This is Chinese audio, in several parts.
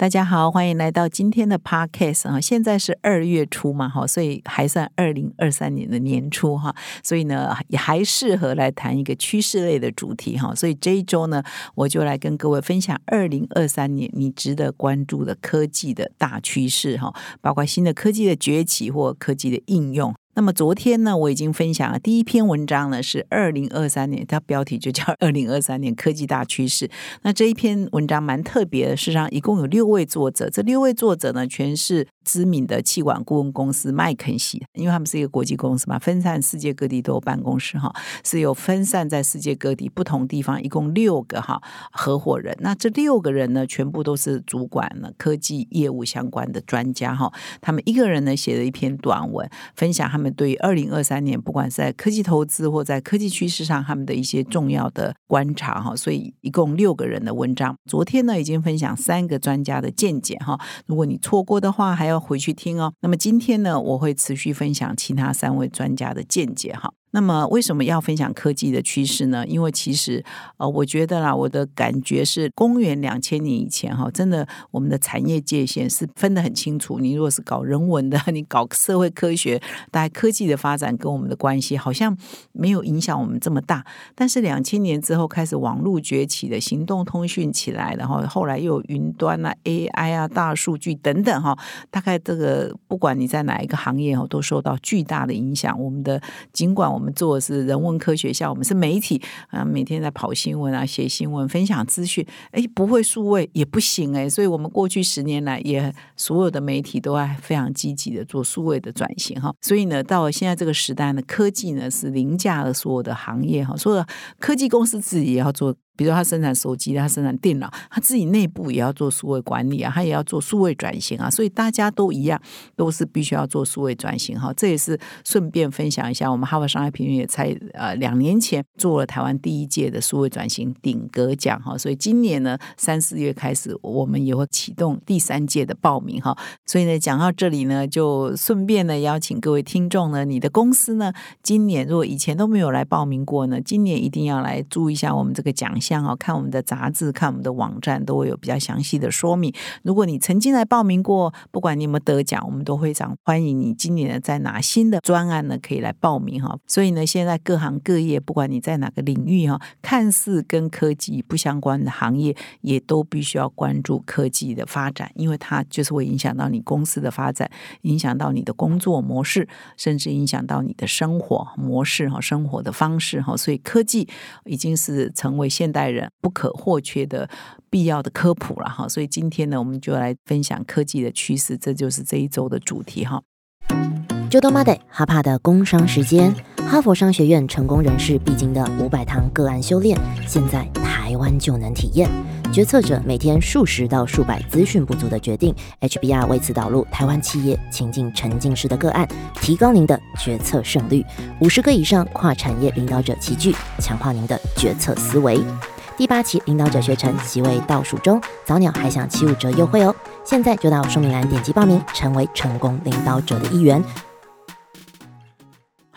大家好，欢迎来到今天的 Podcast 啊！现在是二月初嘛，哈，所以还算二零二三年的年初哈，所以呢，也还适合来谈一个趋势类的主题哈。所以这一周呢，我就来跟各位分享二零二三年你值得关注的科技的大趋势哈，包括新的科技的崛起或科技的应用。那么昨天呢，我已经分享了第一篇文章呢，是二零二三年，它标题就叫《二零二三年科技大趋势》。那这一篇文章蛮特别的，事实上一共有六位作者，这六位作者呢，全是知名的气管顾问公司麦肯锡，因为他们是一个国际公司嘛，分散世界各地都有办公室哈，是有分散在世界各地不同地方，一共六个哈合伙人。那这六个人呢，全部都是主管了科技业务相关的专家哈，他们一个人呢写了一篇短文，分享他们。对于二零二三年，不管是在科技投资或在科技趋势上，他们的一些重要的观察哈，所以一共六个人的文章。昨天呢，已经分享三个专家的见解哈。如果你错过的话，还要回去听哦。那么今天呢，我会持续分享其他三位专家的见解哈。那么为什么要分享科技的趋势呢？因为其实呃，我觉得啦，我的感觉是，公元两千年以前哈，真的我们的产业界限是分得很清楚。你如果是搞人文的，你搞社会科学，大概科技的发展跟我们的关系好像没有影响我们这么大。但是两千年之后开始网络崛起的行动通讯起来，然后后来又有云端啊、AI 啊、大数据等等哈，大概这个不管你在哪一个行业哦，都受到巨大的影响。我们的尽管我们做的是人文科学校，我们是媒体啊，每天在跑新闻啊，写新闻，分享资讯。哎，不会数位也不行哎，所以我们过去十年来，也所有的媒体都在非常积极的做数位的转型哈。所以呢，到了现在这个时代呢，科技呢是凌驾了所有的行业哈，所有科技公司自己也要做。比如他生产手机，他生产电脑，他自己内部也要做数位管理啊，他也要做数位转型啊，所以大家都一样，都是必须要做数位转型哈。这也是顺便分享一下，我们哈佛商业评论也才呃两年前做了台湾第一届的数位转型顶格奖哈，所以今年呢三四月开始，我们也会启动第三届的报名哈。所以呢，讲到这里呢，就顺便呢邀请各位听众呢，你的公司呢，今年如果以前都没有来报名过呢，今年一定要来注意一下我们这个奖项。像哦，看我们的杂志，看我们的网站，都会有比较详细的说明。如果你曾经来报名过，不管你有没有得奖，我们都非常欢迎你。今年呢在拿新的专案呢？可以来报名哈。所以呢，现在各行各业，不管你在哪个领域哈，看似跟科技不相关的行业，也都必须要关注科技的发展，因为它就是会影响到你公司的发展，影响到你的工作模式，甚至影响到你的生活模式哈，生活的方式哈。所以科技已经是成为现代。人不可或缺的必要的科普了哈，所以今天呢，我们就来分享科技的趋势，这就是这一周的主题哈。就到 Monday 哈帕的工商时间，哈佛商学院成功人士必经的五百堂个案修炼，现在台湾就能体验。决策者每天数十到数百资讯不足的决定，HBR 为此导入台湾企业情境沉浸式的个案，提高您的决策胜率。五十个以上跨产业领导者齐聚，强化您的决策思维。第八期领导者学程席位倒数中，早鸟还享七五折优惠哦！现在就到说明栏点击报名，成为成功领导者的一员。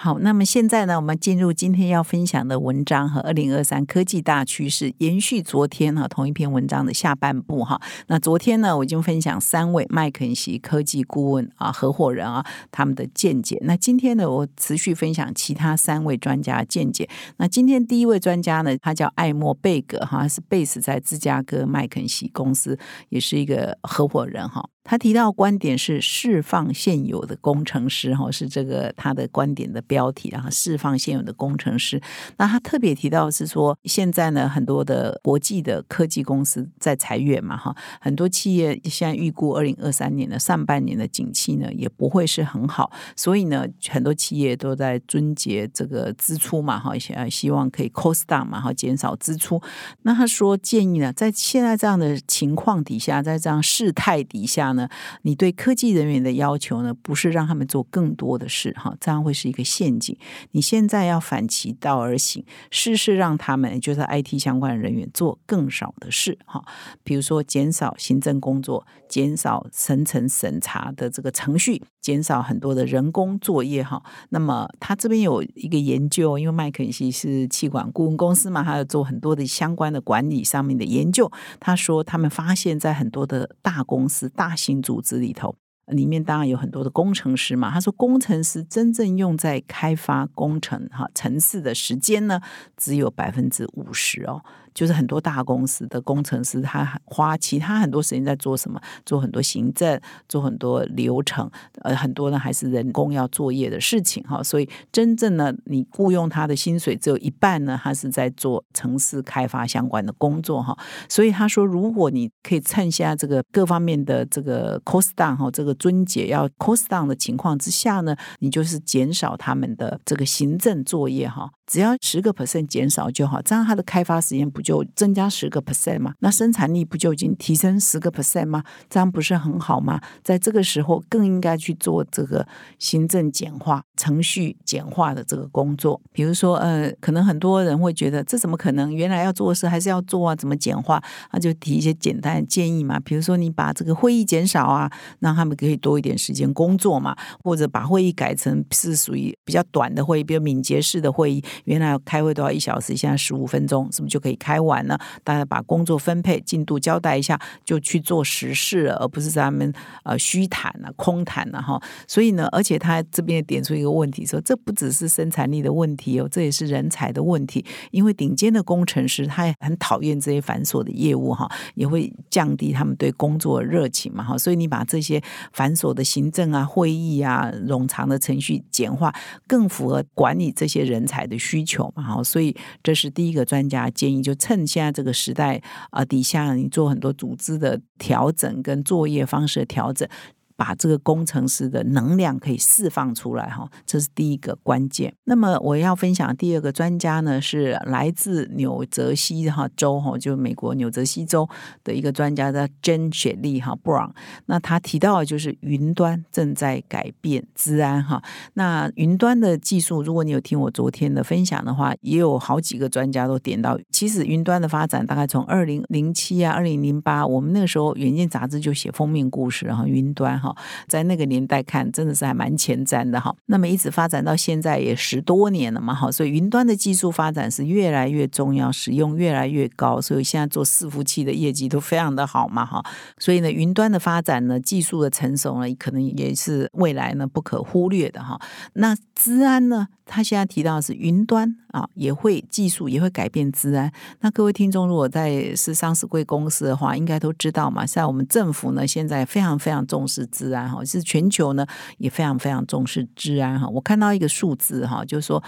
好，那么现在呢，我们进入今天要分享的文章和二零二三科技大趋势，延续昨天哈同一篇文章的下半部哈。那昨天呢，我已经分享三位麦肯锡科技顾问啊合伙人啊他们的见解。那今天呢，我持续分享其他三位专家见解。那今天第一位专家呢，他叫艾默贝格哈，是 base 在芝加哥麦肯锡公司，也是一个合伙人哈。他提到观点是释放现有的工程师，哈，是这个他的观点的标题啊。释放现有的工程师，那他特别提到是说，现在呢，很多的国际的科技公司在裁员嘛，哈，很多企业现在预估二零二三年的上半年的景气呢，也不会是很好，所以呢，很多企业都在遵节这个支出嘛，哈，希希望可以 cost down 嘛，哈，减少支出。那他说建议呢，在现在这样的情况底下，在这样事态底下。呢，你对科技人员的要求呢，不是让他们做更多的事哈，这样会是一个陷阱。你现在要反其道而行，事事让他们就是 IT 相关的人员做更少的事哈，比如说减少行政工作，减少层层审查的这个程序，减少很多的人工作业哈。那么他这边有一个研究，因为麦肯锡是气管顾问公司嘛，他要做很多的相关的管理上面的研究。他说他们发现，在很多的大公司、大新组织里头。里面当然有很多的工程师嘛，他说工程师真正用在开发工程哈城市的时间呢，只有百分之五十哦。就是很多大公司的工程师，他花其他很多时间在做什么？做很多行政，做很多流程，呃，很多呢还是人工要作业的事情哈。所以真正呢，你雇佣他的薪水只有一半呢，他是在做城市开发相关的工作哈。所以他说，如果你可以趁下这个各方面的这个 cost down 哈，这个尊解要 cost down 的情况之下呢，你就是减少他们的这个行政作业哈。只要十个 percent 减少就好，这样它的开发时间不就增加十个 percent 吗？那生产力不就已经提升十个 percent 吗？这样不是很好吗？在这个时候更应该去做这个行政简化、程序简化的这个工作。比如说，呃，可能很多人会觉得这怎么可能？原来要做的事还是要做啊？怎么简化？那就提一些简单的建议嘛。比如说，你把这个会议减少啊，让他们可以多一点时间工作嘛，或者把会议改成是属于比较短的会议，比如敏捷式的会议。原来开会都要一小时，现在十五分钟，是不是就可以开完了？大家把工作分配进度交代一下，就去做实事了，而不是咱们呃虚谈了、空谈了哈。所以呢，而且他这边也点出一个问题，说这不只是生产力的问题哦，这也是人才的问题。因为顶尖的工程师他也很讨厌这些繁琐的业务哈，也会降低他们对工作的热情嘛哈。所以你把这些繁琐的行政啊、会议啊、冗长的程序简化，更符合管理这些人才的。需求嘛，好，所以这是第一个专家建议，就趁现在这个时代啊底下，你做很多组织的调整跟作业方式的调整。把这个工程师的能量可以释放出来哈，这是第一个关键。那么我要分享第二个专家呢，是来自纽泽西哈州哈，就美国纽泽西州的一个专家叫 Jen 雪莉哈，Bra。那他提到的就是云端正在改变治安哈。那云端的技术，如果你有听我昨天的分享的话，也有好几个专家都点到，其实云端的发展大概从二零零七啊、二零零八，我们那个时候《远见》杂志就写封面故事哈，云端。哈，在那个年代看，真的是还蛮前瞻的哈。那么一直发展到现在也十多年了嘛，哈，所以云端的技术发展是越来越重要，使用越来越高，所以现在做伺服器的业绩都非常的好嘛，哈。所以呢，云端的发展呢，技术的成熟呢，可能也是未来呢不可忽略的哈。那治安呢？他现在提到是云端啊，也会技术也会改变治安。那各位听众，如果在是上市贵公司的话，应该都知道嘛。在我们政府呢，现在非常非常重视治安哈，是全球呢也非常非常重视治安哈。我看到一个数字哈，就是说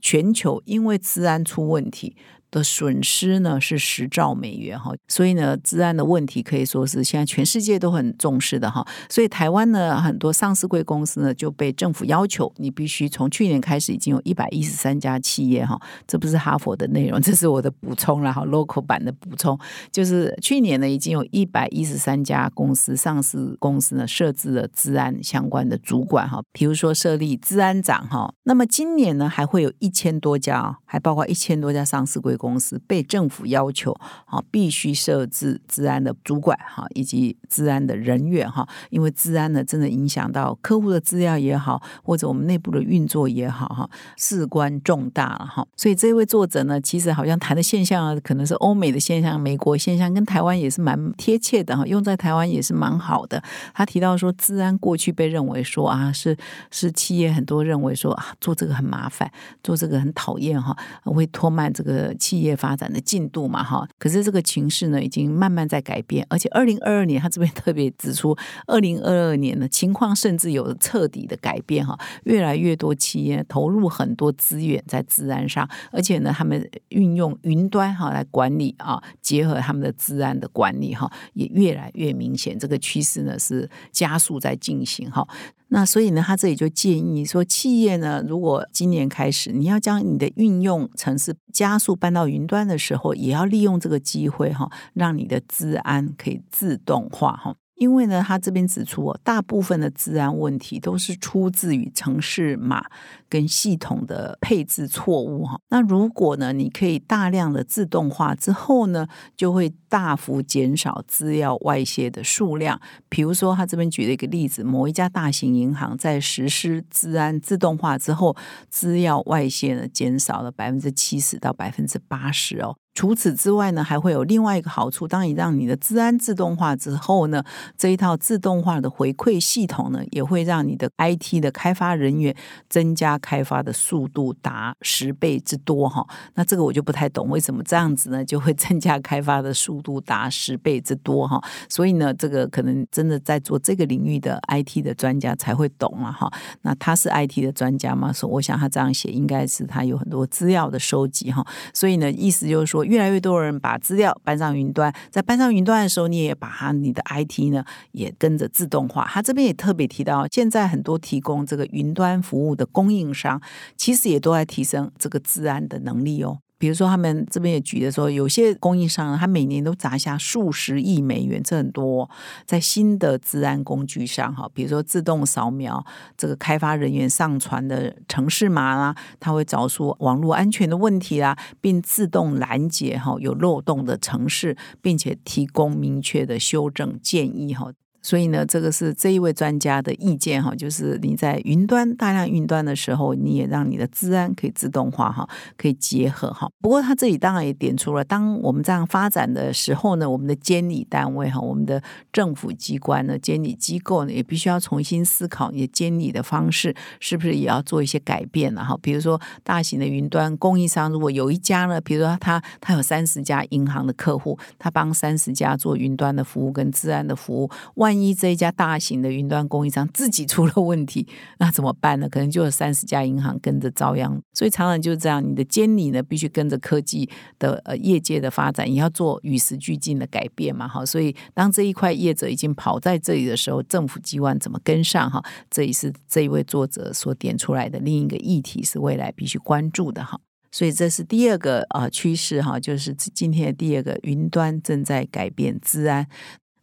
全球因为治安出问题。的损失呢是十兆美元哈，所以呢，治安的问题可以说是现在全世界都很重视的哈。所以台湾呢，很多上市贵公司呢就被政府要求，你必须从去年开始已经有一百一十三家企业哈，这不是哈佛的内容，这是我的补充了哈，local 版的补充，就是去年呢已经有一百一十三家公司上市公司呢设置了治安相关的主管哈，比如说设立治安长哈，那么今年呢还会有一千多家，还包括一千多家上市贵。公司被政府要求啊，必须设置治安的主管哈，以及治安的人员哈，因为治安呢，真的影响到客户的资料也好，或者我们内部的运作也好哈，事关重大了哈。所以这位作者呢，其实好像谈的现象可能是欧美的现象、美国现象，跟台湾也是蛮贴切的哈，用在台湾也是蛮好的。他提到说，治安过去被认为说啊，是是企业很多认为说啊，做这个很麻烦，做这个很讨厌哈，会拖慢这个。企业发展的进度嘛，哈，可是这个情势呢，已经慢慢在改变，而且二零二二年，他这边特别指出，二零二二年呢，情况甚至有彻底的改变，哈，越来越多企业投入很多资源在治安上，而且呢，他们运用云端哈来管理啊，结合他们的治安的管理哈，也越来越明显，这个趋势呢是加速在进行，哈。那所以呢，他这里就建议说，企业呢，如果今年开始你要将你的运用城市加速搬到云端的时候，也要利用这个机会哈，让你的治安可以自动化哈。因为呢，他这边指出，大部分的治安问题都是出自于城市码跟系统的配置错误哈。那如果呢，你可以大量的自动化之后呢，就会大幅减少资料外泄的数量。比如说，他这边举了一个例子，某一家大型银行在实施治安自动化之后，资料外泄呢减少了百分之七十到百分之八十哦。除此之外呢，还会有另外一个好处。当你让你的治安自动化之后呢，这一套自动化的回馈系统呢，也会让你的 IT 的开发人员增加开发的速度达十倍之多哈。那这个我就不太懂，为什么这样子呢？就会增加开发的速度达十倍之多哈。所以呢，这个可能真的在做这个领域的 IT 的专家才会懂了哈。那他是 IT 的专家吗？所以我想他这样写，应该是他有很多资料的收集哈。所以呢，意思就是说。越来越多人把资料搬上云端，在搬上云端的时候，你也把它你的 IT 呢也跟着自动化。他这边也特别提到，现在很多提供这个云端服务的供应商，其实也都在提升这个治安的能力哦。比如说，他们这边也举的说，有些供应商他每年都砸下数十亿美元，这很多在新的治安工具上哈。比如说，自动扫描这个开发人员上传的城市码啦，他会找出网络安全的问题啦，并自动拦截哈有漏洞的城市，并且提供明确的修正建议哈。所以呢，这个是这一位专家的意见哈，就是你在云端大量云端的时候，你也让你的治安可以自动化哈，可以结合哈。不过他这里当然也点出了，当我们这样发展的时候呢，我们的监理单位哈，我们的政府机关呢，监理机构呢，也必须要重新思考你的监理的方式，是不是也要做一些改变了哈？比如说，大型的云端供应商如果有一家呢，比如说他他有三十家银行的客户，他帮三十家做云端的服务跟治安的服务，万万一这一家大型的云端供应商自己出了问题，那怎么办呢？可能就有三十家银行跟着遭殃。所以常常就是这样，你的监理呢必须跟着科技的呃业界的发展，也要做与时俱进的改变嘛。哈，所以当这一块业者已经跑在这里的时候，政府机关怎么跟上？哈，这也是这一位作者所点出来的另一个议题，是未来必须关注的哈。所以这是第二个啊趋势哈，就是今天的第二个，云端正在改变治安。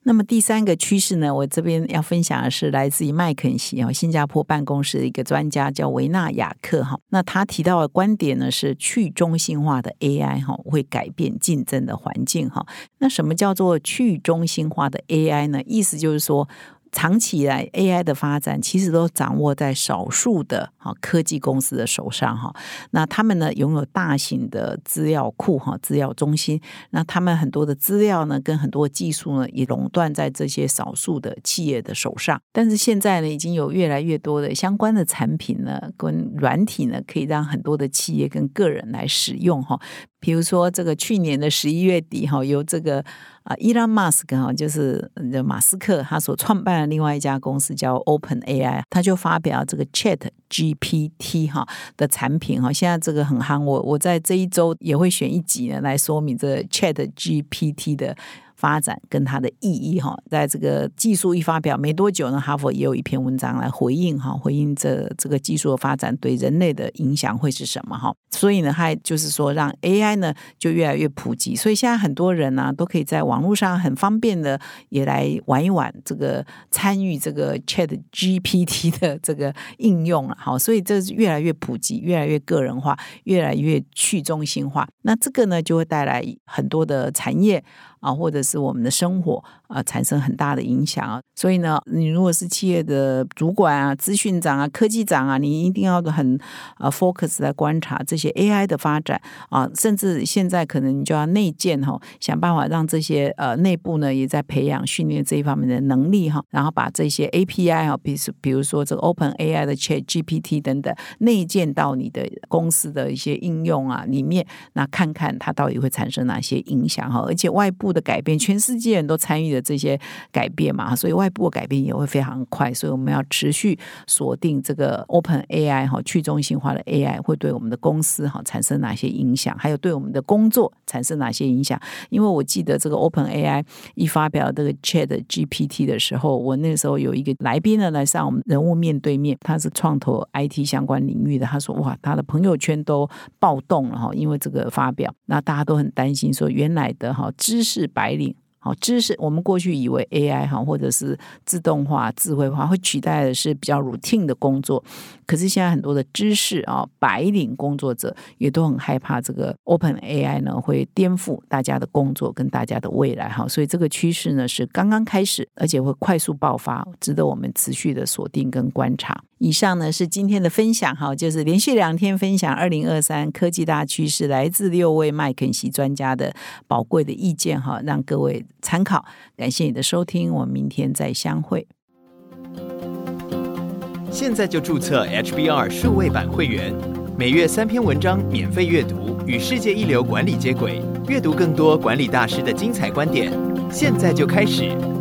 那么第三个趋势呢，我这边要分享的是来自于麦肯锡啊，新加坡办公室的一个专家叫维纳雅克哈。那他提到的观点呢是去中心化的 AI 哈会改变竞争的环境哈。那什么叫做去中心化的 AI 呢？意思就是说。长期以来，AI 的发展其实都掌握在少数的哈科技公司的手上哈。那他们呢，拥有大型的资料库哈，资料中心。那他们很多的资料呢，跟很多技术呢，也垄断在这些少数的企业的手上。但是现在呢，已经有越来越多的相关的产品呢，跟软体呢，可以让很多的企业跟个人来使用哈。比如说，这个去年的十一月底哈，由这个啊伊朗马斯克哈，就是马斯克他所创办的另外一家公司叫 Open AI，他就发表这个 Chat GPT 哈的产品哈，现在这个很夯，我我在这一周也会选一集呢来说明这 Chat GPT 的。发展跟它的意义哈，在这个技术一发表没多久呢，哈佛也有一篇文章来回应哈，回应这这个技术的发展对人类的影响会是什么哈？所以呢，它就是说让 AI 呢就越来越普及，所以现在很多人呢都可以在网络上很方便的也来玩一玩这个参与这个 Chat GPT 的这个应用了，好，所以这是越来越普及，越来越个人化，越来越去中心化，那这个呢就会带来很多的产业。啊，或者是我们的生活啊，产生很大的影响啊。所以呢，你如果是企业的主管啊、资讯长啊、科技长啊，你一定要很啊 focus 来观察这些 AI 的发展啊。甚至现在可能你就要内建哈，想办法让这些呃内部呢也在培养训练这一方面的能力哈。然后把这些 API 啊，比如比如说这个 Open AI 的 Chat GPT 等等内建到你的公司的一些应用啊里面，那看看它到底会产生哪些影响哈。而且外部。的改变，全世界人都参与了这些改变嘛，所以外部的改变也会非常快，所以我们要持续锁定这个 Open AI 哈，去中心化的 AI 会对我们的公司哈产生哪些影响，还有对我们的工作产生哪些影响？因为我记得这个 Open AI 一发表这个 Chat GPT 的时候，我那时候有一个来宾呢来上我们人物面对面，他是创投 IT 相关领域的，他说哇，他的朋友圈都暴动了哈，因为这个发表，那大家都很担心说原来的哈知识。是白领。好，知识我们过去以为 AI 哈或者是自动化、智慧化会取代的是比较 routine 的工作，可是现在很多的知识啊，白领工作者也都很害怕这个 Open AI 呢会颠覆大家的工作跟大家的未来哈，所以这个趋势呢是刚刚开始，而且会快速爆发，值得我们持续的锁定跟观察。以上呢是今天的分享哈，就是连续两天分享二零二三科技大趋势，来自六位麦肯锡专家的宝贵的意见哈，让各位参考。感谢你的收听，我们明天再相会。现在就注册 HBR 数位版会员，每月三篇文章免费阅读，与世界一流管理接轨，阅读更多管理大师的精彩观点。现在就开始。